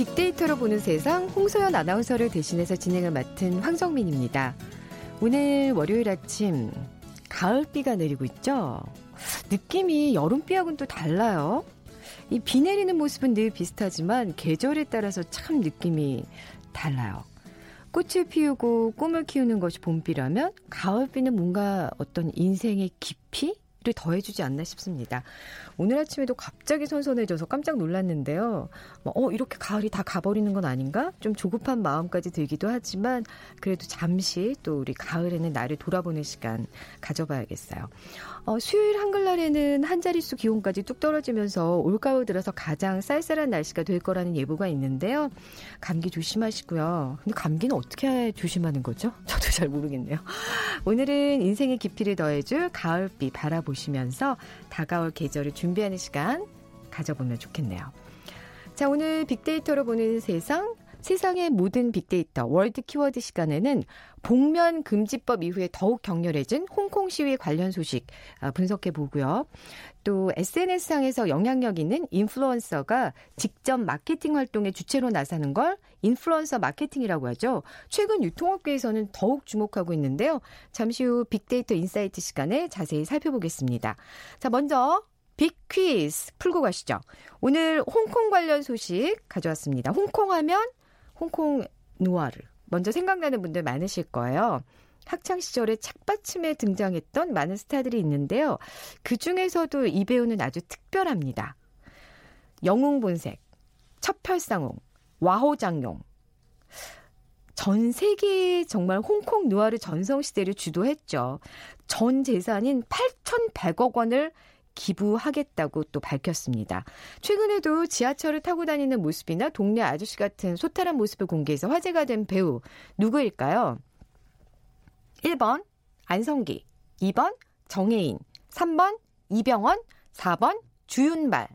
빅데이터로 보는 세상 홍소연 아나운서를 대신해서 진행을 맡은 황정민입니다. 오늘 월요일 아침 가을비가 내리고 있죠? 느낌이 여름비하고는 또 달라요. 이 비 내리는 모습은 늘 비슷하지만 계절에 따라서 참 느낌이 달라요. 꽃을 피우고 꿈을 키우는 것이 봄비라면 가을비는 뭔가 어떤 인생의 깊이? 를 더해주지 않나 싶습니다. 오늘 아침에도 갑자기 선선해져서 깜짝 놀랐는데요. 뭐, 어, 이렇게 가을이 다 가버리는 건 아닌가? 좀 조급한 마음까지 들기도 하지만 그래도 잠시 또 우리 가을에는 나를 돌아보는 시간 가져봐야겠어요. 어, 수요일 한글날에는 한 자릿수 기온까지 뚝 떨어지면서 올가을 들어서 가장 쌀쌀한 날씨가 될 거라는 예보가 있는데요. 감기 조심하시고요. 근데 감기는 어떻게 조심하는 거죠? 저도 잘 모르겠네요. 오늘은 인생의 깊이를 더해줄 가을비 바라보 보시면서 다가올 계절을 준비 하는 시간 가져보면 좋겠네요. 자, 오늘 빅데이터로 보는 세상, 세상의 모든 빅데이터 월드 키워드 시간에는 복면 금지법 이후에 더욱 격렬해진 홍콩 시위 관련 소식 아, 분석해 보고요. 또 SNS상에서 영향력 있는 인플루언서가 직접 마케팅 활동의 주체로 나서는 걸 인플루언서 마케팅이라고 하죠. 최근 유통업계에서는 더욱 주목하고 있는데요. 잠시 후 빅데이터 인사이트 시간에 자세히 살펴보겠습니다. 자, 먼저 빅 퀴즈 풀고 가시죠. 오늘 홍콩 관련 소식 가져왔습니다. 홍콩 하면 홍콩 누아르. 먼저 생각나는 분들 많으실 거예요. 학창 시절에 책받침에 등장했던 많은 스타들이 있는데요. 그 중에서도 이 배우는 아주 특별합니다. 영웅본색, 첩혈상홍, 와호장용. 전 세계에 정말 홍콩 누아르 전성시대를 주도했죠. 전 재산인 8,100억 원을 기부하겠다고 또 밝혔습니다. 최근에도 지하철을 타고 다니는 모습이나 동네 아저씨 같은 소탈한 모습을 공개해서 화제가 된 배우 누구일까요? 1번 안성기, 2번 정혜인, 3번 이병헌, 4번 주윤발.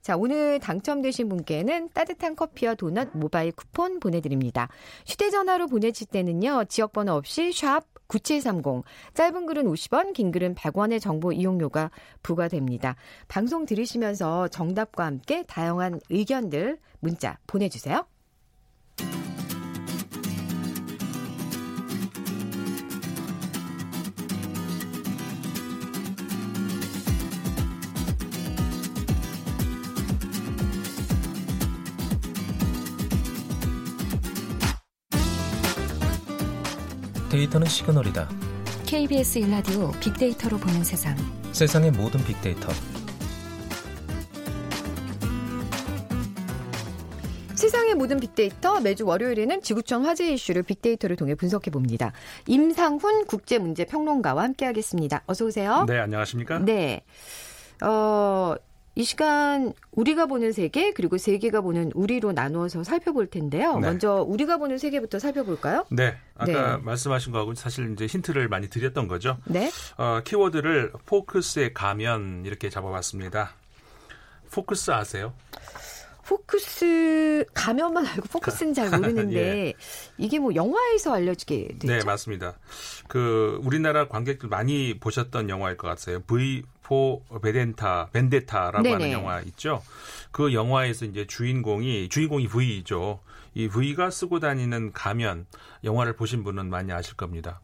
자, 오늘 당첨되신 분께는 따뜻한 커피와 도넛 모바일 쿠폰 보내드립니다. 휴대전화로 보내실 때는요, 지역번호 없이 샵 9730, 짧은 글은 50원, 긴 글은 100원의 정보 이용료가 부과됩니다. 방송 들으시면서 정답과 함께 다양한 의견들 문자 보내주세요. 데이터는 시그널이다. KBS 일라디오 빅데이터로 보는 세상. 세상의 모든 빅데이터. 세상의 모든 빅데이터 매주 월요일에는 지구촌 화제 이슈를 빅데이터를 통해 분석해 봅니다. 임상훈 국제문제평론가와 함께하겠습니다. 어서 오세요. 네, 안녕하십니까? 네. 어, 이 시간 우리가 보는 세계 그리고 세계가 보는 우리로 나누어서 살펴볼 텐데요. 네. 먼저 우리가 보는 세계부터 살펴볼까요? 네. 아까 네. 말씀하신 거하고 사실 이제 힌트를 많이 드렸던 거죠. 네. 어, 키워드를 포크스의 가면 이렇게 잡아봤습니다. 포크스 아세요? 포크스 가면만 알고 포크스는 잘 모르는데 예. 이게 뭐 영화에서 알려지게 됐죠? 네, 맞습니다. 그 우리나라 관객들 많이 보셨던 영화일 것 같아요. V 포 베덴타 벤데타라고 네네. 하는 영화 있죠. 그 영화에서 이제 주인공이 주인공이 V죠. 이 V가 쓰고 다니는 가면 영화를 보신 분은 많이 아실 겁니다.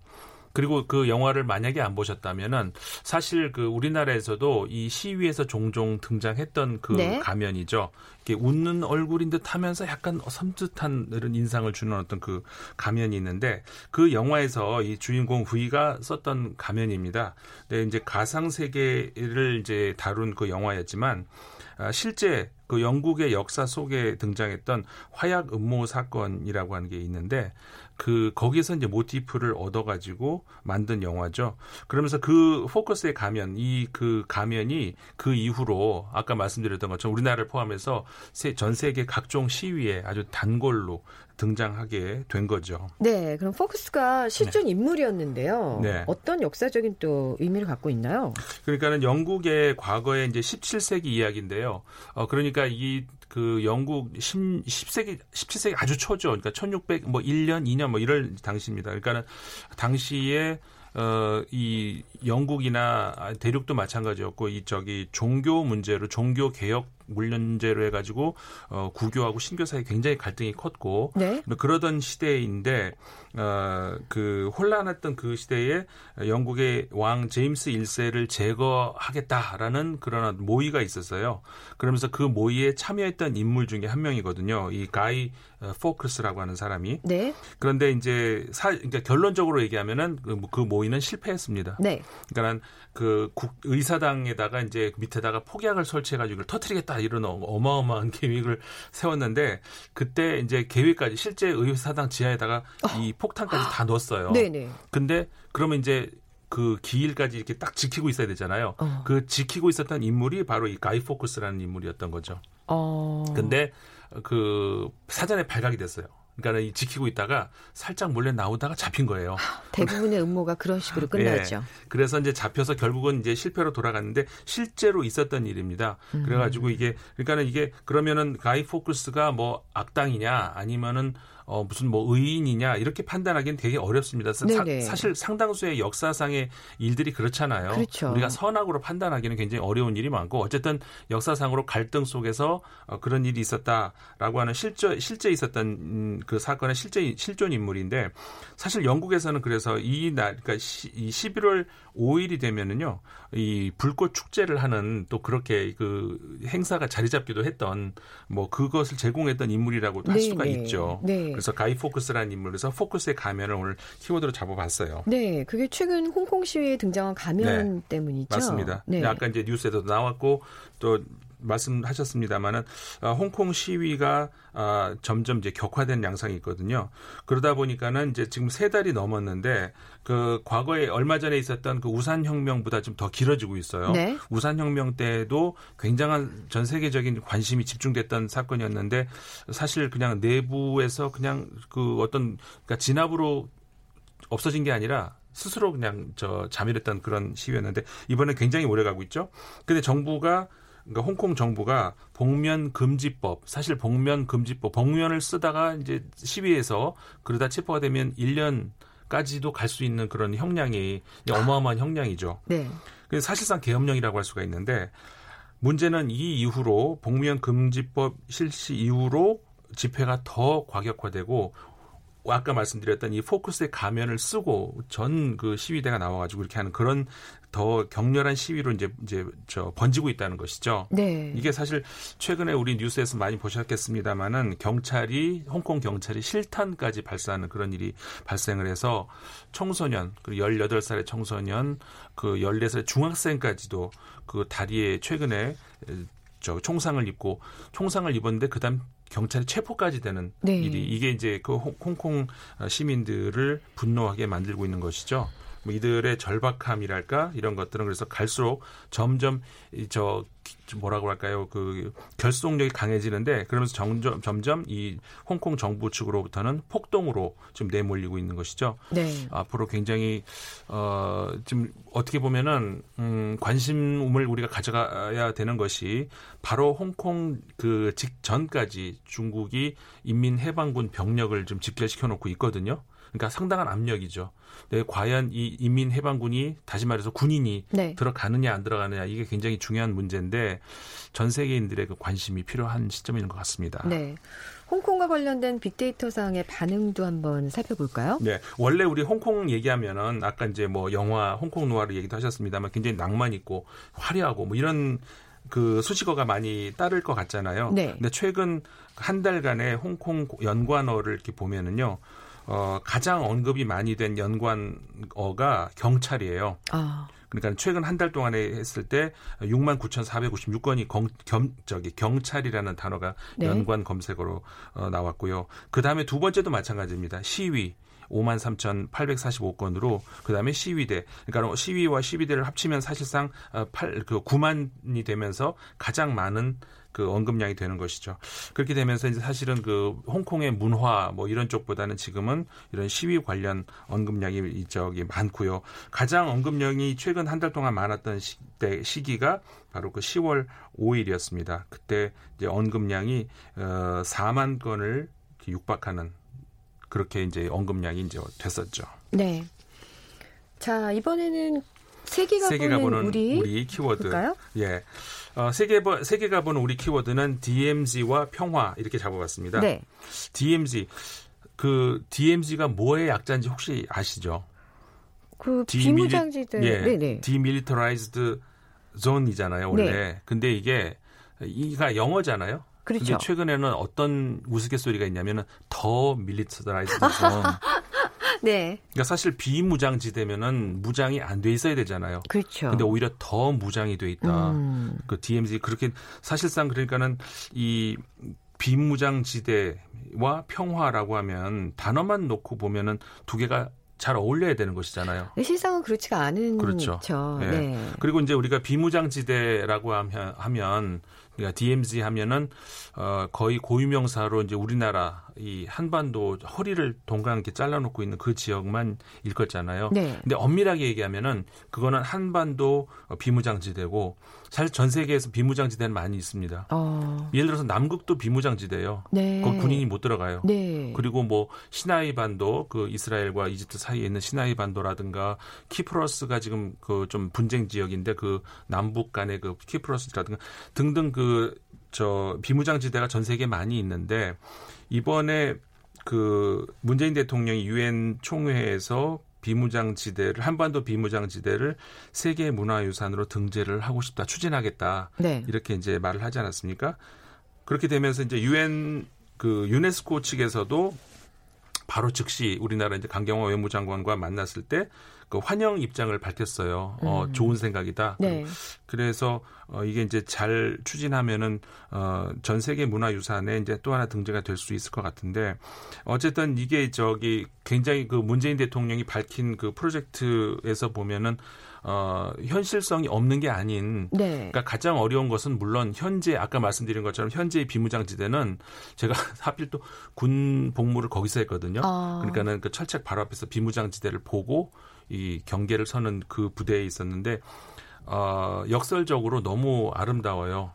그리고 그 영화를 만약에 안 보셨다면은 사실 그 우리나라에서도 이 시위에서 종종 등장했던 그 네. 가면이죠. 이게 웃는 얼굴인 듯 하면서 약간 섬뜩한 이런 인상을 주는 어떤 그 가면이 있는데 그 영화에서 이 주인공 부이가 썼던 가면입니다. 네, 이제 가상 세계를 이제 다룬 그 영화였지만 아, 실제 그 영국의 역사 속에 등장했던 화약 음모 사건이라고 하는 게 있는데 그 거기에서 이제 모티프를 얻어 가지고 만든 영화죠. 그러면서 그 포커스에 가면 이 그 가면이 그 이후로 아까 말씀드렸던 것처럼 우리나라를 포함해서 전 세계 각종 시위에 아주 단골로 등장하게 된 거죠. 네, 그럼 포커스가 실존 네. 인물이었는데요. 네. 어떤 역사적인 또 의미를 갖고 있나요? 그러니까는 영국의 과거에 이제 17세기 이야기인데요. 어 그러니까 이 그 영국 10, 10세기 17세기 아주 초죠. 그러니까 1600 뭐 1년, 2년 뭐 이럴 당시입니다. 그러니까는 당시에 어, 이 영국이나 대륙도 마찬가지였고 이 저기 종교 문제로 종교 개혁 물련제로 해가지고 어, 구교하고 신교 사이 굉장히 갈등이 컸고 네. 그러던 시대인데 어, 그 혼란했던 그 시대에 영국의 왕 제임스 1세를 제거하겠다라는 그런 모의가 있었어요. 그러면서 그 모의에 참여했던 인물 중에 한 명이거든요. 이 가이 어, 포크스라고 하는 사람이. 네. 그런데 이제 사, 그러니까 결론적으로 얘기하면은 그, 그 모의는 실패했습니다. 네. 그러니까 그 국, 의사당에다가 이제 밑에다가 폭약을 설치해가지고 이걸 터트리겠다 이런 어, 어마어마한 계획을 세웠는데 그때 이제 계획까지 실제 의사당 지하에다가 어. 이 폭탄까지 다 넣었어요. 네네. 근데 그러면 이제 그 기일까지 이렇게 딱 지키고 있어야 되잖아요. 어. 그 지키고 있었던 인물이 바로 이 가이 포크스라는 인물이었던 거죠. 어. 근데 그 사전에 발각이 됐어요. 그러니까 지키고 있다가 살짝 몰래 나오다가 잡힌 거예요. 대부분의 음모가 그런 식으로 끝나죠. 네. 그래서 이제 잡혀서 결국은 이제 실패로 돌아갔는데 실제로 있었던 일입니다. 음. 그래가지고 이게 그러니까는 이게 그러면은 가이 포크스가 뭐 악당이냐 아니면은 어, 무슨 뭐 의인이냐 이렇게 판단하기는 되게 어렵습니다. 사, 사실 상당수의 역사상의 일들이 그렇잖아요. 그렇죠. 우리가 선악으로 판단하기는 굉장히 어려운 일이 많고 어쨌든 역사상으로 갈등 속에서 어, 그런 일이 있었다라고 하는 실제 실제 있었던 음, 그 사건의 실제 실존 인물인데 사실 영국에서는 그래서 이 날 그러니까 시, 이 11월 5일이 되면은요 이 불꽃 축제를 하는 또 그렇게 그 행사가 자리 잡기도 했던 뭐 그것을 제공했던 인물이라고도 할 네, 수가 네. 있죠. 네. 그래서 가이 포크스라는 인물 그래서 포크스의 가면을 오늘 키워드로 잡아봤어요. 네, 그게 최근 홍콩 시위에 등장한 가면 네, 때문이죠. 맞습니다. 네. 아까 이제 뉴스에도 나왔고 또 말씀하셨습니다마는 어, 홍콩 시위가 어, 점점 이제 격화된 양상이 있거든요. 그러다 보니까는 이제 지금 세 달이 넘었는데 그 과거에 얼마 전에 있었던 그 우산 혁명보다 좀 더 길어지고 있어요. 네. 우산 혁명 때도 굉장한 전 세계적인 관심이 집중됐던 사건이었는데 사실 그냥 내부에서 그냥 그 어떤 그러니까 진압으로 없어진 게 아니라 스스로 그냥 저 자멸했던 그런 시위였는데 이번에 굉장히 오래 가고 있죠. 근데 정부가 그러니까 홍콩 정부가 복면 금지법, 사실 복면 금지법, 복면을 쓰다가 이제 시위에서 그러다 체포가 되면 1년까지도 갈 수 있는 그런 형량이 어마어마한 형량이죠. 네. 사실상 계엄령이라고 할 수가 있는데 문제는 이 이후로 복면 금지법 실시 이후로 집회가 더 과격화되고 아까 말씀드렸던 이 포커스의 가면을 쓰고 전 그 시위대가 나와가지고 이렇게 하는 그런 더 격렬한 시위로 이제 이제 저 번지고 있다는 것이죠. 네. 이게 사실 최근에 우리 뉴스에서 많이 보셨겠습니다만은 경찰이 홍콩 경찰이 실탄까지 발사하는 그런 일이 발생을 해서 청소년 그리고 18살의 청소년 그 14살 중학생까지도 그 다리에 최근에 저 총상을 입고 총상을 입었는데 그다음 경찰이 체포까지 되는 네. 일이 이게 이제 그 홍콩 시민들을 분노하게 만들고 있는 것이죠. 뭐 이들의 절박함이랄까 이런 것들은 그래서 갈수록 점점 저 뭐라고 할까요 그 결속력이 강해지는데 그러면서 점점 점점 이 홍콩 정부 측으로부터는 폭동으로 좀 내몰리고 있는 것이죠. 네. 앞으로 굉장히 어 지금 어떻게 보면은 음 관심을 우리가 가져가야 되는 것이 바로 홍콩 그 직전까지 중국이 인민해방군 병력을 좀 집결시켜 놓고 있거든요. 그러니까 상당한 압력이죠. 네, 과연 이 인민 해방군이 다시 말해서 군인이 네. 들어가느냐 안 들어가느냐 이게 굉장히 중요한 문제인데 전 세계인들의 그 관심이 필요한 시점인 것 같습니다. 네. 홍콩과 관련된 빅데이터 상의 반응도 한번 살펴볼까요? 네. 원래 우리 홍콩 얘기하면은 아까 이제 뭐 영화 홍콩 노아르 얘기도 하셨습니다만 굉장히 낭만 있고 화려하고 뭐 이런 그 수식어가 많이 따를 것 같잖아요. 네. 근데 최근 한 달간의 홍콩 연관어를 이렇게 보면은요. 어, 가장 언급이 많이 된 연관어가 경찰이에요. 아. 그러니까 최근 한 달 동안에 했을 때 6만 9,456건이 경, 겸, 저기 경찰이라는 단어가 네. 연관 검색어로 어, 나왔고요. 그 다음에 두 번째도 마찬가지입니다. 시위. 5만 3,845건으로 그다음에 시위대 그러니까 시위와 시위대를 합치면 사실상 8, 어, 그 9만이 되면서 가장 많은 그 언급량이 되는 것이죠. 그렇게 되면서 이제 사실은 그 홍콩의 문화 뭐 이런 쪽보다는 지금은 이런 시위 관련 언급량이 저기 많고요. 가장 언급량이 최근 한 달 동안 많았던 시, 때 시기가 바로 그 10월 5일이었습니다. 그때 이제 언급량이 어 4만 건을 육박하는 그렇게 이제 언급량이 이제 됐었죠. 네. 자 이번에는 세계가, 세계가 보는, 보는 우리, 우리 키워드. 볼까요? 예. 어, 세계 세계가 보는 우리 키워드는 DMZ와 평화 이렇게 잡아봤습니다. 네. DMZ 그 DMZ가 뭐의 약자인지 혹시 아시죠? 그 비무장지대 예, 네네. Demilitarized Zone이잖아요 원래. 네. 근데 이게 이가 영어잖아요. 그렇죠. 근데 최근에는 어떤 우스갯소리가 있냐면은 Demilitarized Zone. 네. 그러니까 사실 비무장지대면은 무장이 안 돼 있어야 되잖아요. 그렇죠. 근데 오히려 더 무장이 돼 있다. 음. 그 DMZ 그렇게 사실상 그러니까는 이 비무장지대와 평화라고 하면 단어만 놓고 보면은 두 개가 잘 어울려야 되는 것이잖아요. 실상은 그렇지가 않은 그렇죠. 네. 네. 그리고 이제 우리가 비무장지대라고 하면, 하면 그러니까 DMZ 하면은 어 거의 고유명사로 이제 우리나라 이 한반도 허리를 동강 이렇게 잘라놓고 있는 그 지역만 일컫잖아요. 네. 근데 엄밀하게 얘기하면은 그거는 한반도 비무장지대고 사실 전 세계에서 비무장지대는 많이 있습니다. 어. 예를 들어서 남극도 비무장지대예요. 네. 거기 군인이 못 들어가요. 네. 그리고 뭐 시나이 반도 그 이스라엘과 이집트 사이에 있는 시나이 반도라든가 키프로스가 지금 그 좀 분쟁 지역인데 그 남북 간의 그 키프로스라든가 등등 그그 저 비무장지대가 전 세계에 많이 있는데 이번에 그 문재인 대통령이 유엔 총회에서 비무장지대를 한반도 비무장지대를 세계 문화유산으로 등재를 하고 싶다 추진하겠다 네. 이렇게 이제 말을 하지 않았습니까? 그렇게 되면서 이제 유엔 그 유네스코 측에서도 바로 즉시 우리나라 이제 강경화 외무장관과 만났을 때 그 환영 입장을 밝혔어요. 어, 음. 좋은 생각이다. 네. 그래서 어, 이게 이제 잘 추진하면은 어, 전 세계 문화유산에 이제 또 하나 등재가 될 수 있을 것 같은데 어쨌든 이게 저기 굉장히 그 문재인 대통령이 밝힌 그 프로젝트에서 보면은 어, 현실성이 없는 게 아닌. 네. 그러니까 가장 어려운 것은 물론 현재 아까 말씀드린 것처럼 현재의 비무장지대는 제가 하필 또 군 복무를 거기서 했거든요. 아. 그러니까는 그 철책 바로 앞에서 비무장지대를 보고 이 경계를 서는 그 부대에 있었는데 어, 역설적으로 너무 아름다워요.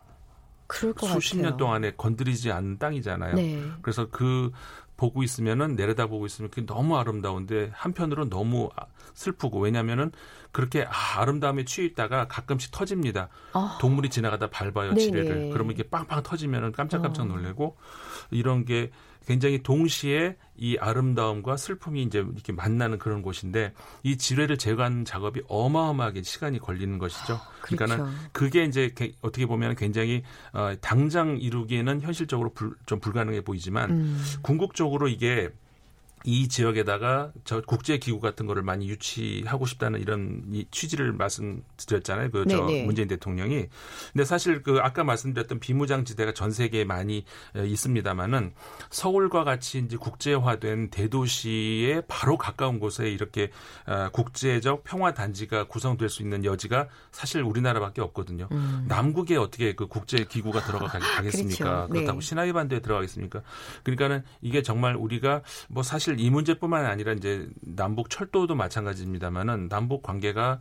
수십 같아요. 년 동안에 건드리지 않는 땅이잖아요. 네. 그래서 그 보고 있으면은 내려다 보고 있으면 그게 너무 아름다운데 한편으로는 너무 슬프고 왜냐면은 그렇게 아, 아름다움에 취해 있다가 가끔씩 터집니다. 아. 동물이 지나가다 밟아요, 지뢰를. 그러면 이게 빵빵 터지면은 깜짝깜짝 어. 놀래고 이런 게 굉장히 동시에 이 아름다움과 슬픔이 이제 이렇게 만나는 그런 곳인데 이 지뢰를 제거하는 작업이 어마어마하게 시간이 걸리는 것이죠. 그렇죠. 그러니까는 그게 이제 어떻게 보면 굉장히 어, 당장 이루기에는 현실적으로 불, 좀 불가능해 보이지만 음. 궁극적으로 이게 이 지역에다가 저 국제 기구 같은 거를 많이 유치하고 싶다는 이런 이 취지를 말씀드렸잖아요. 그 저 문재인 대통령이. 근데 사실 그 아까 말씀드렸던 비무장지대가 전 세계에 많이 있습니다만은 서울과 같이 이제 국제화된 대도시에 바로 가까운 곳에 이렇게 어, 국제적 평화 단지가 구성될 수 있는 여지가 사실 우리나라밖에 없거든요. 음. 남국에 어떻게 그 국제 기구가 들어가겠습니까? 그렇죠. 그렇다고 네. 시나이 반도에 들어가겠습니까? 그러니까는 이게 정말 우리가 뭐 사실 사실 이 문제뿐만 아니라 이제 남북 철도도 마찬가지입니다만은 남북 관계가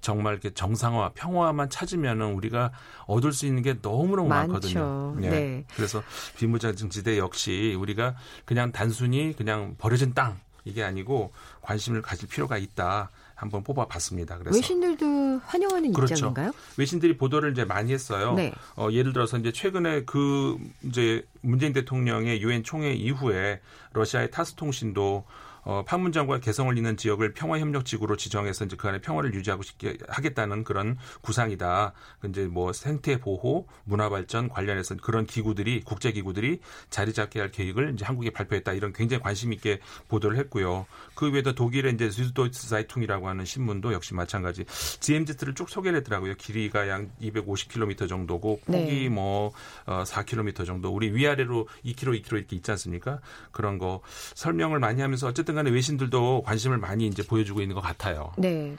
정말 이렇게 정상화, 평화만 찾으면은 우리가 얻을 수 있는 게 너무너무 많죠. 많거든요. 네. 네. 그래서 비무장지대 역시 우리가 그냥 단순히 그냥 버려진 땅 이게 아니고 관심을 가질 필요가 있다. 한번 뽑아봤습니다. 그래서 외신들도 환영하는 그렇죠. 입장인가요? 외신들이 보도를 이제 많이 했어요. 네. 어, 예를 들어서 이제 최근에 그 이제 문재인 대통령의 유엔 총회 이후에 러시아의 타스 통신도 어, 판문점과 개성을 잇는 지역을 평화협력지구로 지정해서 이제 그 안에 평화를 유지하고 싶게 하겠다는 그런 구상이다. 이제 뭐 생태 보호, 문화 발전 관련해서 그런 기구들이 국제 기구들이 자리 잡게 할 계획을 이제 한국에 발표했다. 이런 굉장히 관심 있게 보도를 했고요. 그 외에도 독일의 이제 스위드도이츠 사이퉁이라고 하는 신문도 역시 마찬가지. GMZ를 쭉 소개를 했더라고요. 길이가 약 250km 정도고 폭이 네. 뭐 어, 4km 정도. 우리 위아래로 2km, 2km 이렇게 있지 않습니까? 그런 거 설명을 많이 하면서 어쨌든 간에 외신들도 관심을 많이 이제 보여주고 있는 것 같아요. 네.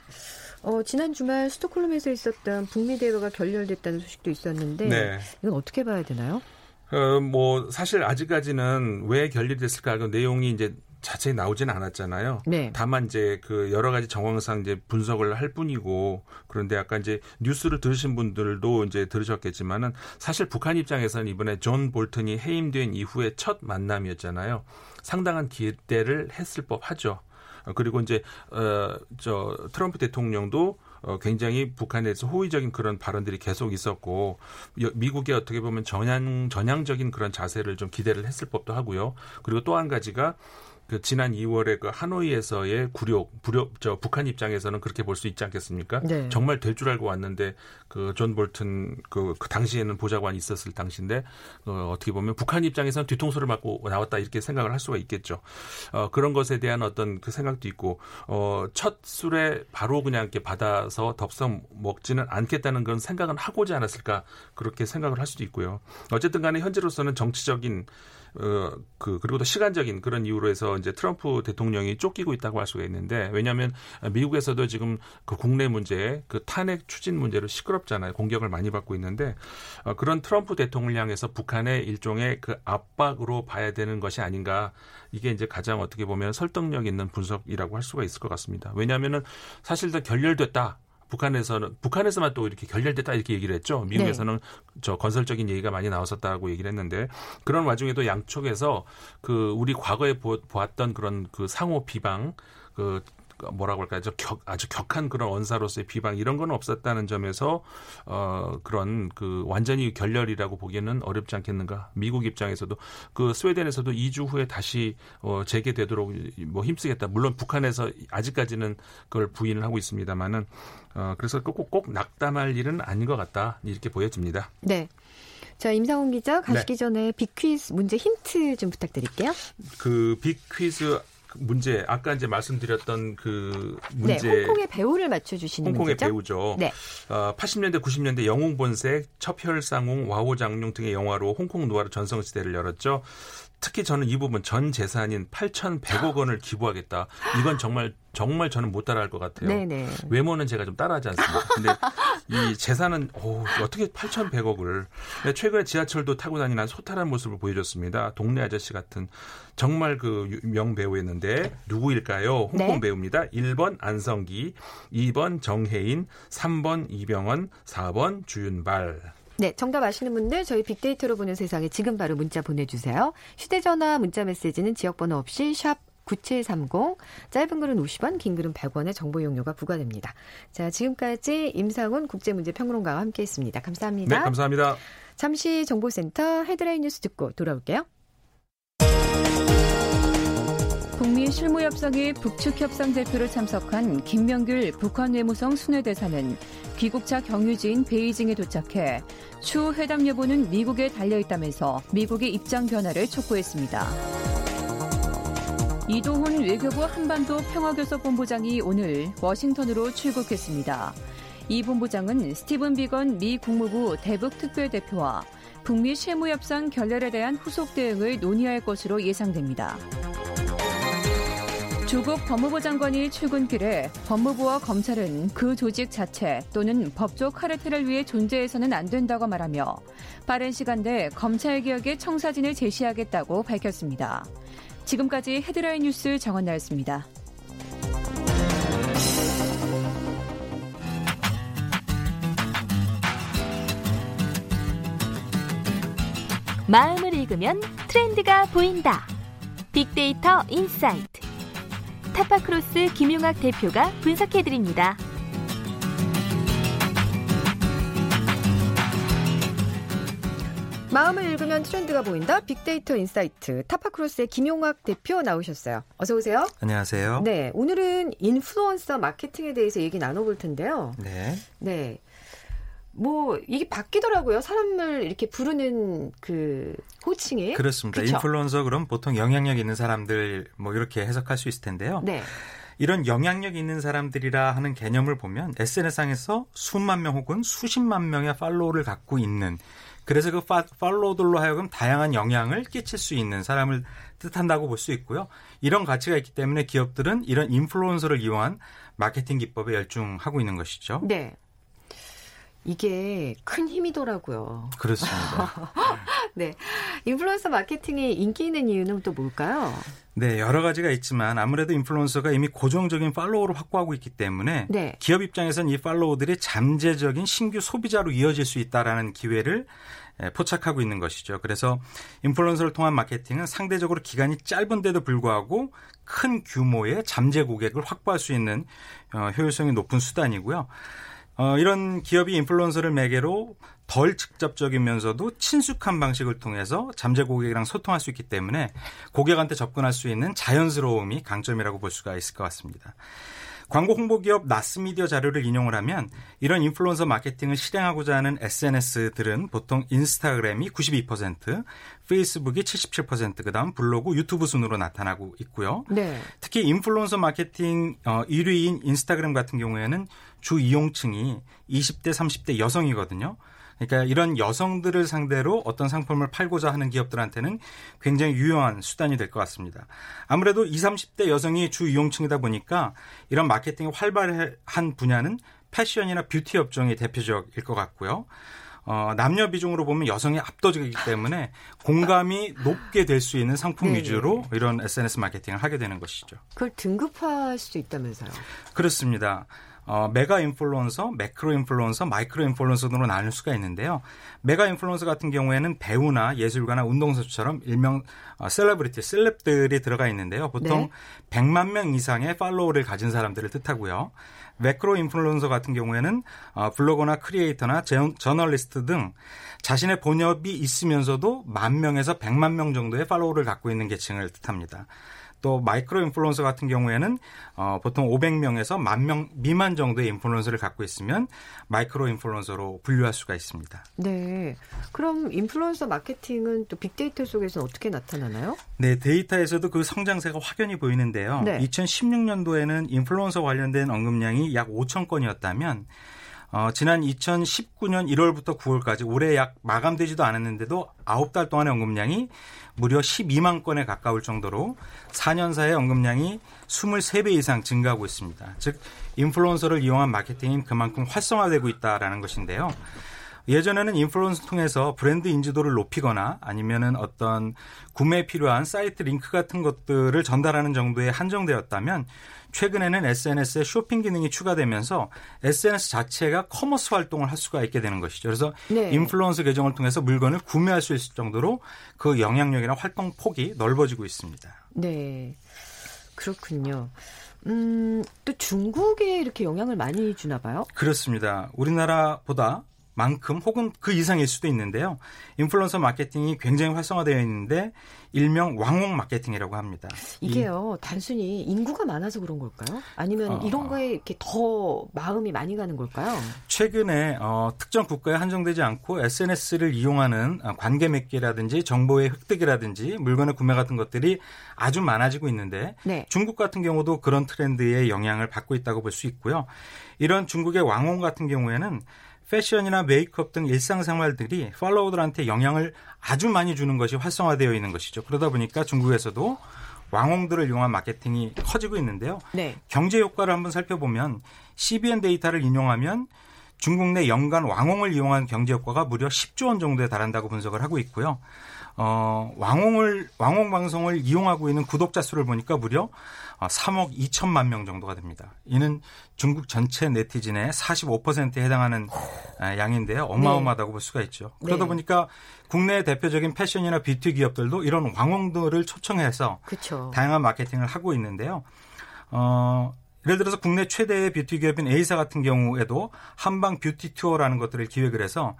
어, 지난 주말 스톡홀름에서 있었던 북미 대화가 결렬됐다는 소식도 있었는데 네. 이건 어떻게 봐야 되나요? 어, 뭐 사실 아직까지는 왜 결렬됐을까 그 내용이 이제 자세히 나오지는 않았잖아요. 네. 다만 이제 그 여러 가지 정황상 이제 분석을 할 뿐이고 그런데 약간 이제 뉴스를 들으신 분들도 이제 들으셨겠지만은 사실 북한 입장에서는 이번에 존 볼튼이 해임된 이후에 첫 만남이었잖아요. 상당한 기대를 했을 법하죠. 그리고 이제 어저 트럼프 대통령도 어, 굉장히 북한에 대해서 호의적인 그런 발언들이 계속 있었고 미국이 어떻게 보면 전향 전향적인 그런 자세를 좀 기대를 했을 법도 하고요. 그리고 또 한 가지가 그 지난 2월에 그 하노이에서의 굴욕, 불욕, 저 북한 입장에서는 그렇게 볼 수 있지 않겠습니까? 네. 정말 될 줄 알고 왔는데 그 존 볼튼 그, 그 당시에는 보좌관이 있었을 당시인데 어, 어떻게 보면 북한 입장에서는 뒤통수를 맞고 나왔다 이렇게 생각을 할 수가 있겠죠. 어, 그런 것에 대한 어떤 그 생각도 있고 어, 첫 술에 바로 그냥 이렇게 받아서 덥석 먹지는 않겠다는 그런 생각은 하고자 않았을까 그렇게 생각을 할 수도 있고요. 어쨌든 간에 현재로서는 정치적인 어, 그 그리고 또 시간적인 그런 이유로 해서 이제 트럼프 대통령이 쫓기고 있다고 할 수가 있는데 왜냐하면 미국에서도 지금 그 국내 문제, 그 탄핵 추진 문제로 시끄럽잖아요. 공격을 많이 받고 있는데 어, 그런 트럼프 대통령을 향해서 북한의 일종의 그 압박으로 봐야 되는 것이 아닌가. 이게 이제 가장 어떻게 보면 설득력 있는 분석이라고 할 수가 있을 것 같습니다. 왜냐하면은 사실 다 결렬됐다. 북한에서는 북한에서만 또 이렇게 결렬됐다 이렇게 얘기를 했죠. 미국에서는 네. 저 건설적인 얘기가 많이 나왔었다고 얘기를 했는데 그런 와중에도 양쪽에서 그 우리 과거에 보, 보았던 그런 그 상호 비방 그 뭐라고 할까요? 저 격, 아주 격한 그런 원사로서의 비방 이런 건 없었다는 점에서 어 그런 그 완전히 결렬이라고 보기에는 어렵지 않겠는가? 미국 입장에서도 그 스웨덴에서도 2주 후에 다시 어 재개되도록 뭐 힘쓰겠다. 물론 북한에서 아직까지는 그걸 부인을 하고 있습니다만은 어 그래서 꼭 꼭 낙담할 일은 아닌 것 같다 이렇게 보여집니다. 네. 자, 임상훈 기자 가시기 네. 전에 빅퀴즈 문제 힌트 좀 부탁드릴게요. 그 빅퀴즈 문제 아까 이제 말씀드렸던 그 문제 네, 홍콩의 배우를 맞춰 주시는 홍콩의 문제죠? 배우죠. 네. 어, 80년대 90년대 영웅 본색, 첩혈상웅, 와호장룡 등의 영화로 홍콩 노아르 전성시대를 열었죠. 특히 저는 이 부분 전 재산인 8,100억 원을 기부하겠다. 이건 정말 정말 저는 못 따라할 것 같아요. 네네. 외모는 제가 좀 따라하지 않습니다. 근데 이 재산은 오, 어떻게 8,100억을 최근에 지하철도 타고 다니는 소탈한 모습을 보여줬습니다. 동네 아저씨 같은 정말 그 명 배우였는데 누구일까요? 홍콩 네. 배우입니다. 1번 안성기, 2번 정혜인, 3번 이병헌, 4번 주윤발. 네, 정답 아시는 분들 저희 빅데이터로 보는 세상에 지금 바로 문자 보내주세요. 휴대전화 문자 메시지는 지역번호 없이 샵 9730, 짧은 글은 50원, 긴 글은 100원의 정보 이용료가 부과됩니다. 자, 지금까지 임상훈 국제문제평론가와 함께했습니다. 감사합니다. 네, 감사합니다. 잠시 정보센터 헤드라인 뉴스 듣고 돌아올게요. 북미 실무협상의 북측 협상 대표로 참석한 김명길 북한 외무성 순회대사는 귀국차 경유지인 베이징에 도착해 추후 회담 여부는 미국에 달려있다면서 미국의 입장 변화를 촉구했습니다. 이도훈 외교부 한반도 평화교섭본부장이 오늘 워싱턴으로 출국했습니다. 이 본부장은 스티븐 비건 미 국무부 대북 특별대표와 북미 실무협상 결렬에 대한 후속 대응을 논의할 것으로 예상됩니다. 조국 법무부 장관이 출근길에 법무부와 검찰은 그 조직 자체 또는 법조 카르텔을 위해 존재해서는 안 된다고 말하며 빠른 시간 내 검찰개혁의 청사진을 제시하겠다고 밝혔습니다. 지금까지 헤드라인 뉴스 정원 나였습니다. 마음을 읽으면 트렌드가 보인다. 빅데이터 인사이트. 타파크로스 김용학 대표가 분석해드립니다. 마음을 읽으면 트렌드가 보인다. 빅데이터 인사이트. 타파크로스의 김용학 대표 나오셨어요. 어서 오세요. 안녕하세요. 네, 오늘은 인플루언서 마케팅에 대해서 얘기 나눠볼 텐데요. 네. 네. 뭐 이게 바뀌더라고요. 사람을 이렇게 부르는 그 호칭이 그렇습니다. 그쵸? 인플루언서 그럼 보통 영향력 있는 사람들 뭐 이렇게 해석할 수 있을 텐데요. 네. 이런 영향력 있는 사람들이라 하는 개념을 보면 SNS상에서 수만 명 혹은 수십만 명의 팔로우를 갖고 있는 그래서 그 팔로우들로 하여금 다양한 영향을 끼칠 수 있는 사람을 뜻한다고 볼 수 있고요. 이런 가치가 있기 때문에 기업들은 이런 인플루언서를 이용한 마케팅 기법에 열중하고 있는 것이죠. 네. 이게 큰 힘이더라고요. 그렇습니다. 네. 인플루언서 마케팅이 인기 있는 이유는 또 뭘까요? 네, 여러 가지가 있지만 아무래도 인플루언서가 이미 고정적인 팔로워를 확보하고 있기 때문에 네. 기업 입장에선 이 팔로워들이 잠재적인 신규 소비자로 이어질 수 있다라는 기회를 포착하고 있는 것이죠. 그래서 인플루언서를 통한 마케팅은 상대적으로 기간이 짧은데도 불구하고 큰 규모의 잠재 고객을 확보할 수 있는 어, 효율성이 높은 수단이고요. 어, 이런 기업이 인플루언서를 매개로 덜 직접적이면서도 친숙한 방식을 통해서 잠재 고객이랑 소통할 수 있기 때문에 고객한테 접근할 수 있는 자연스러움이 강점이라고 볼 수가 있을 것 같습니다. 광고 홍보 기업 나스미디어 자료를 인용을 하면 이런 인플루언서 마케팅을 실행하고자 하는 SNS들은 보통 인스타그램이 92%, 페이스북이 77%, 그다음 블로그, 유튜브 순으로 나타나고 있고요. 네. 특히 인플루언서 마케팅 1위인 어, 인스타그램 같은 경우에는 주 이용층이 20대, 30대 여성이거든요. 그러니까 이런 여성들을 상대로 어떤 상품을 팔고자 하는 기업들한테는 굉장히 유용한 수단이 될 것 같습니다. 아무래도 20, 30대 여성이 주 이용층이다 보니까 이런 마케팅이 활발한 분야는 패션이나 뷰티 업종이 대표적일 것 같고요. 어, 남녀 비중으로 보면 여성이 압도적이기 때문에 공감이 높게 될 수 있는 상품 네네. 위주로 이런 SNS 마케팅을 하게 되는 것이죠. 그걸 등급화할 수 있다면서요? 그렇습니다. 어, 메가 인플루언서, 매크로 인플루언서, 마이크로 인플루언서 등으로 나눌 수가 있는데요. 메가 인플루언서 같은 경우에는 배우나 예술가나 운동선수처럼 일명 어, 셀러브리티, 셀럽들이 들어가 있는데요. 보통 네. 100만 명 이상의 팔로워를 가진 사람들을 뜻하고요. 매크로 인플루언서 같은 경우에는 어, 블로거나 크리에이터나 제, 저널리스트 등 자신의 본업이 있으면서도 만 명에서 100만 명 정도의 팔로워를 갖고 있는 계층을 뜻합니다. 또 마이크로 인플루언서 같은 경우에는 어, 보통 500명에서 만명 미만 정도의 인플루언서를 갖고 있으면 마이크로 인플루언서로 분류할 수가 있습니다. 네. 그럼 인플루언서 마케팅은 또 빅데이터 속에서 어떻게 나타나나요? 네, 데이터에서도 그 성장세가 확연히 보이는데요. 네. 2016년도에는 인플루언서 관련된 언급량이 약 5천 건이었다면 어, 지난 2019년 1월부터 9월까지 올해 약 마감되지도 않았는데도 9달 동안의 언급량이 무려 12만 건에 가까울 정도로 4년 사이에 언급량이 23배 이상 증가하고 있습니다. 즉 인플루언서를 이용한 마케팅이 그만큼 활성화되고 있다라는 것인데요. 예전에는 인플루언서 통해서 브랜드 인지도를 높이거나 아니면은 어떤 구매에 필요한 사이트 링크 같은 것들을 전달하는 정도에 한정되었다면 최근에는 SNS에 쇼핑 기능이 추가되면서 SNS 자체가 커머스 활동을 할 수가 있게 되는 것이죠. 그래서 네. 인플루언서 계정을 통해서 물건을 구매할 수 있을 정도로 그 영향력이나 활동 폭이 넓어지고 있습니다. 네. 그렇군요. 음, 또 중국에 이렇게 영향을 많이 주나 봐요? 그렇습니다. 우리나라보다 만큼 혹은 그 이상일 수도 있는데요. 인플루언서 마케팅이 굉장히 활성화되어 있는데 일명 왕홍 마케팅이라고 합니다. 이게요, 이, 단순히 인구가 많아서 그런 걸까요? 아니면 어, 이런 거에 이렇게 더 마음이 많이 가는 걸까요? 최근에 어, 특정 국가에 한정되지 않고 SNS를 이용하는 어, 관계 맺기라든지 정보의 획득이라든지 물건의 구매 같은 것들이 아주 많아지고 있는데 네. 중국 같은 경우도 그런 트렌드에 영향을 받고 있다고 볼 수 있고요. 이런 중국의 왕홍 같은 경우에는 패션이나 메이크업 등 일상생활들이 팔로워들한테 영향을 아주 많이 주는 것이 활성화되어 있는 것이죠. 그러다 보니까 중국에서도 왕홍들을 이용한 마케팅이 커지고 있는데요. 네. 경제 효과를 한번 살펴보면 CBN 데이터를 인용하면 중국 내 연간 왕홍을 이용한 경제 효과가 무려 10조 원 정도에 달한다고 분석을 하고 있고요. 어, 왕홍을 왕홍 방송을 이용하고 있는 구독자 수를 보니까 무려 3억 어, 2천만 명 정도가 됩니다. 이는 중국 전체 네티즌의 45%에 해당하는 아, 양인데요. 어마어마하다고 네. 볼 수가 있죠. 그러다 네. 보니까 국내 대표적인 패션이나 뷰티 기업들도 이런 왕홍들을 초청해서 그쵸. 다양한 마케팅을 하고 있는데요. 어, 예를 들어서 국내 최대의 뷰티 기업인 A사 같은 경우에도 한방 뷰티 투어라는 것들을 기획을 해서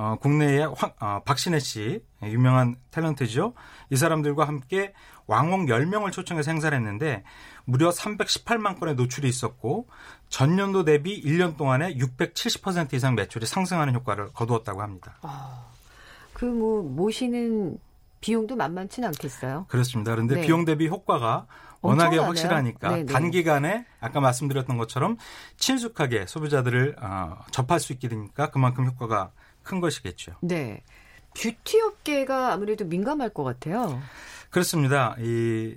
어, 국내의 황, 어, 박신혜 씨 유명한 탤런트죠. 이 사람들과 함께 왕홍 10명을 초청해서 행사를 했는데 무려 318만 건의 노출이 있었고 전년도 대비 1년 동안에 670% 이상 매출이 상승하는 효과를 거두었다고 합니다. 아, 그뭐 모시는 비용도 만만치는 않겠어요? 그렇습니다. 그런데 네. 비용 대비 효과가 워낙에 엄청나네요. 확실하니까 네네. 단기간에 아까 말씀드렸던 것처럼 친숙하게 소비자들을 어, 접할 수 있게 되니까 그만큼 효과가 큰 것이겠죠. 네. 뷰티 업계가 아무래도 민감할 것 같아요. 그렇습니다. 이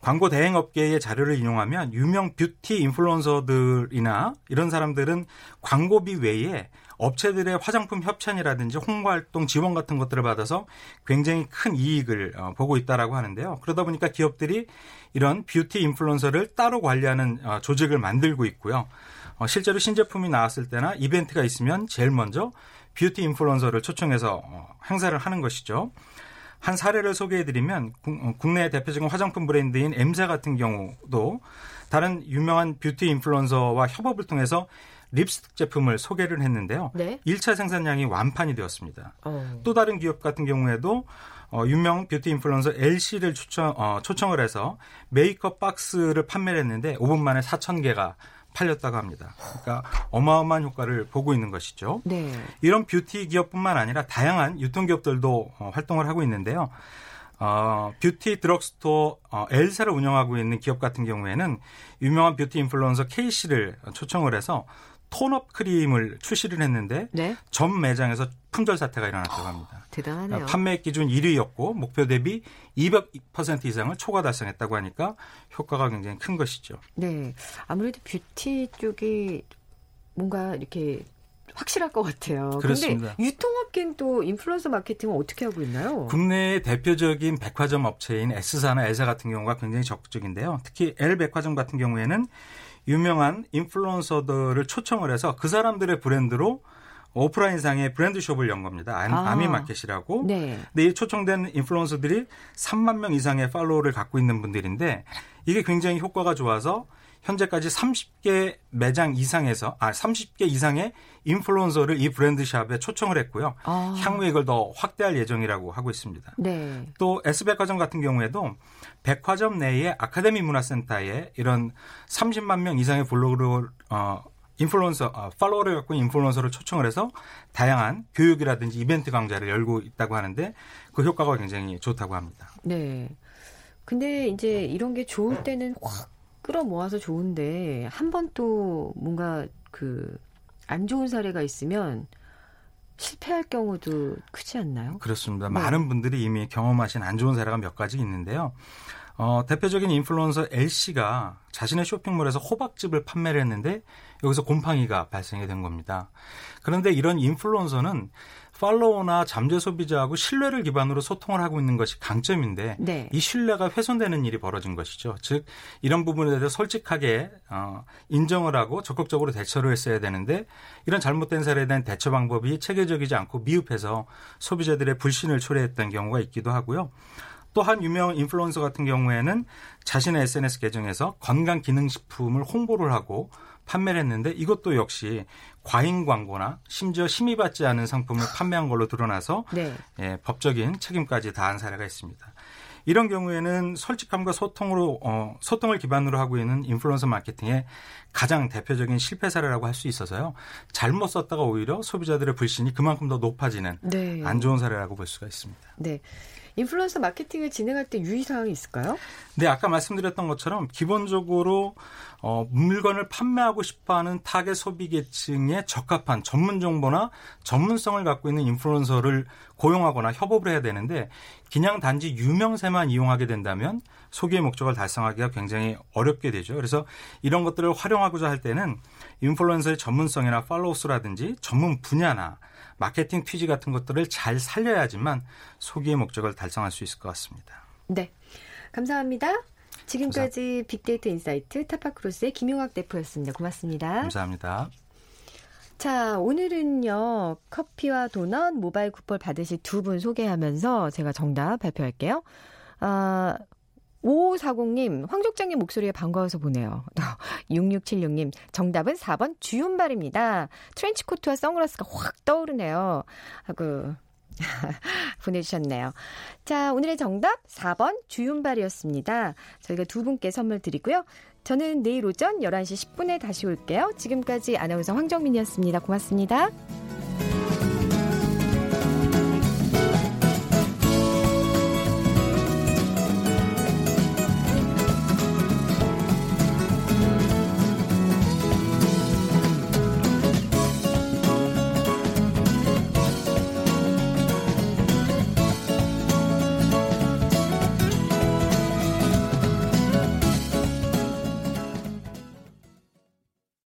광고 대행 업계의 자료를 인용하면 유명 뷰티 인플루언서들이나 이런 사람들은 광고비 외에 업체들의 화장품 협찬이라든지 홍보 활동 지원 같은 것들을 받아서 굉장히 큰 이익을 어, 보고 있다라고 하는데요. 그러다 보니까 기업들이 이런 뷰티 인플루언서를 따로 관리하는 어, 조직을 만들고 있고요. 어, 실제로 신제품이 나왔을 때나 이벤트가 있으면 제일 먼저 뷰티 인플루언서를 초청해서 행사를 하는 것이죠. 한 사례를 소개해드리면 국내 대표적인 화장품 브랜드인 M사 같은 경우도 다른 유명한 뷰티 인플루언서와 협업을 통해서 립스틱 제품을 소개를 했는데요. 네? 1차 생산량이 완판이 되었습니다. 어. 또 다른 기업 같은 경우에도 어, 유명 뷰티 인플루언서 L씨를 초청, 어, 초청을 해서 메이크업 박스를 판매를 했는데 5분 만에 4천 개가 팔렸다고 합니다. 그러니까 어마어마한 효과를 보고 있는 것이죠. 네. 이런 뷰티 기업뿐만 아니라 다양한 유통기업들도 어, 활동을 하고 있는데요. 어, 뷰티 드럭스토어 어, L사를 운영하고 있는 기업 같은 경우에는 유명한 뷰티 인플루언서 K씨를 초청을 해서 tone up 크림을 출시를 했는데 네? 전 매장에서 품절 사태가 일어났다고 합니다. 대단하네요. 어, 판매 기준 1위였고 목표 대비 200% 이상을 초과 달성했다고 하니까 효과가 굉장히 큰 것이죠. 네. 아무래도 뷰티 쪽이 뭔가 이렇게 확실할 것 같아요. 그렇습니다. 근데 유통업계는 또 인플루언서 마케팅은 어떻게 하고 있나요? 국내의 대표적인 백화점 업체인 S사나 L사 같은 경우가 굉장히 적극적인데요. 특히 L백화점 같은 경우에는 유명한 인플루언서들을 초청을 해서 그 사람들의 브랜드로 오프라인상의 브랜드숍을 연 겁니다. 아. 미마켓이라고. 네. 근데 이 초청된 인플루언서들이 3만 명 이상의 팔로워를 갖고 있는 분들인데 이게 굉장히 효과가 좋아서 현재까지 30개 매장 이상에서 아 30개 이상의 인플루언서를 이 브랜드샵에 초청을 했고요. 아. 향후에 이걸 더 확대할 예정이라고 하고 있습니다. 네. 또 S백화점 같은 경우에도 백화점 내의 아카데미 문화센터에 이런 30만 명 이상의 블로그를 어 인플루언서, 어, 팔로워를 갖고 인플루언서를 초청을 해서 다양한 교육이라든지 이벤트 강좌를 열고 있다고 하는데 그 효과가 굉장히 좋다고 합니다. 네. 근데 이제 이런 게 좋을 때는 확 끌어모아서 좋은데 한 번 또 뭔가 그 안 좋은 사례가 있으면 실패할 경우도 크지 않나요? 그렇습니다. 네. 많은 분들이 이미 경험하신 안 좋은 사례가 몇 가지 있는데요. 어, 대표적인 인플루언서 L씨가 자신의 쇼핑몰에서 호박즙을 판매를 했는데 여기서 곰팡이가 발생이 된 겁니다. 그런데 이런 인플루언서는 팔로워나 잠재 소비자하고 신뢰를 기반으로 소통을 하고 있는 것이 강점인데 네. 이 신뢰가 훼손되는 일이 벌어진 것이죠. 즉 이런 부분에 대해서 솔직하게 어, 인정을 하고 적극적으로 대처를 했어야 되는데 이런 잘못된 사례에 대한 대처 방법이 체계적이지 않고 미흡해서 소비자들의 불신을 초래했던 경우가 있기도 하고요. 또한 유명 인플루언서 같은 경우에는 자신의 SNS 계정에서 건강 기능식품을 홍보를 하고 판매를 했는데 이것도 역시 과잉 광고나 심지어 심의받지 않은 상품을 판매한 걸로 드러나서 네. 예, 법적인 책임까지 다한 사례가 있습니다. 이런 경우에는 솔직함과 소통으로 어, 소통을 기반으로 하고 있는 인플루언서 마케팅의 가장 대표적인 실패 사례라고 할 수 있어서요. 잘못 썼다가 오히려 소비자들의 불신이 그만큼 더 높아지는 네. 안 좋은 사례라고 볼 수가 있습니다. 네. 인플루언서 마케팅을 진행할 때 유의사항이 있을까요? 네, 아까 말씀드렸던 것처럼 기본적으로 어, 물건을 판매하고 싶어하는 타겟 소비 계층에 적합한 전문 정보나 전문성을 갖고 있는 인플루언서를 고용하거나 협업을 해야 되는데 그냥 단지 유명세만 이용하게 된다면 소기의 목적을 달성하기가 굉장히 어렵게 되죠. 그래서 이런 것들을 활용하고자 할 때는 인플루언서의 전문성이나 팔로워 수라든지 전문 분야나 마케팅 퀴즈 같은 것들을 잘 살려야지만 소기의 목적을 달성할 수 있을 것 같습니다. 네. 감사합니다. 지금까지 감사합니다. 빅데이터 인사이트 타파크로스의 김용학 대표였습니다. 고맙습니다. 감사합니다. 자, 오늘은요, 커피와 도넛 모바일 쿠폰 받으실 두 분 소개하면서 제가 정답 발표할게요. 아, 5540님, 황족장님 목소리에 반가워서 보내요. 6676님, 정답은 4번 주윤발입니다. 트렌치코트와 선글라스가 확 떠오르네요. 하고, 보내주셨네요. 자, 오늘의 정답 4번 주윤발이었습니다. 저희가 두 분께 선물 드리고요. 저는 내일 오전 11시 10분에 다시 올게요. 지금까지 아나운서 황정민이었습니다. 고맙습니다.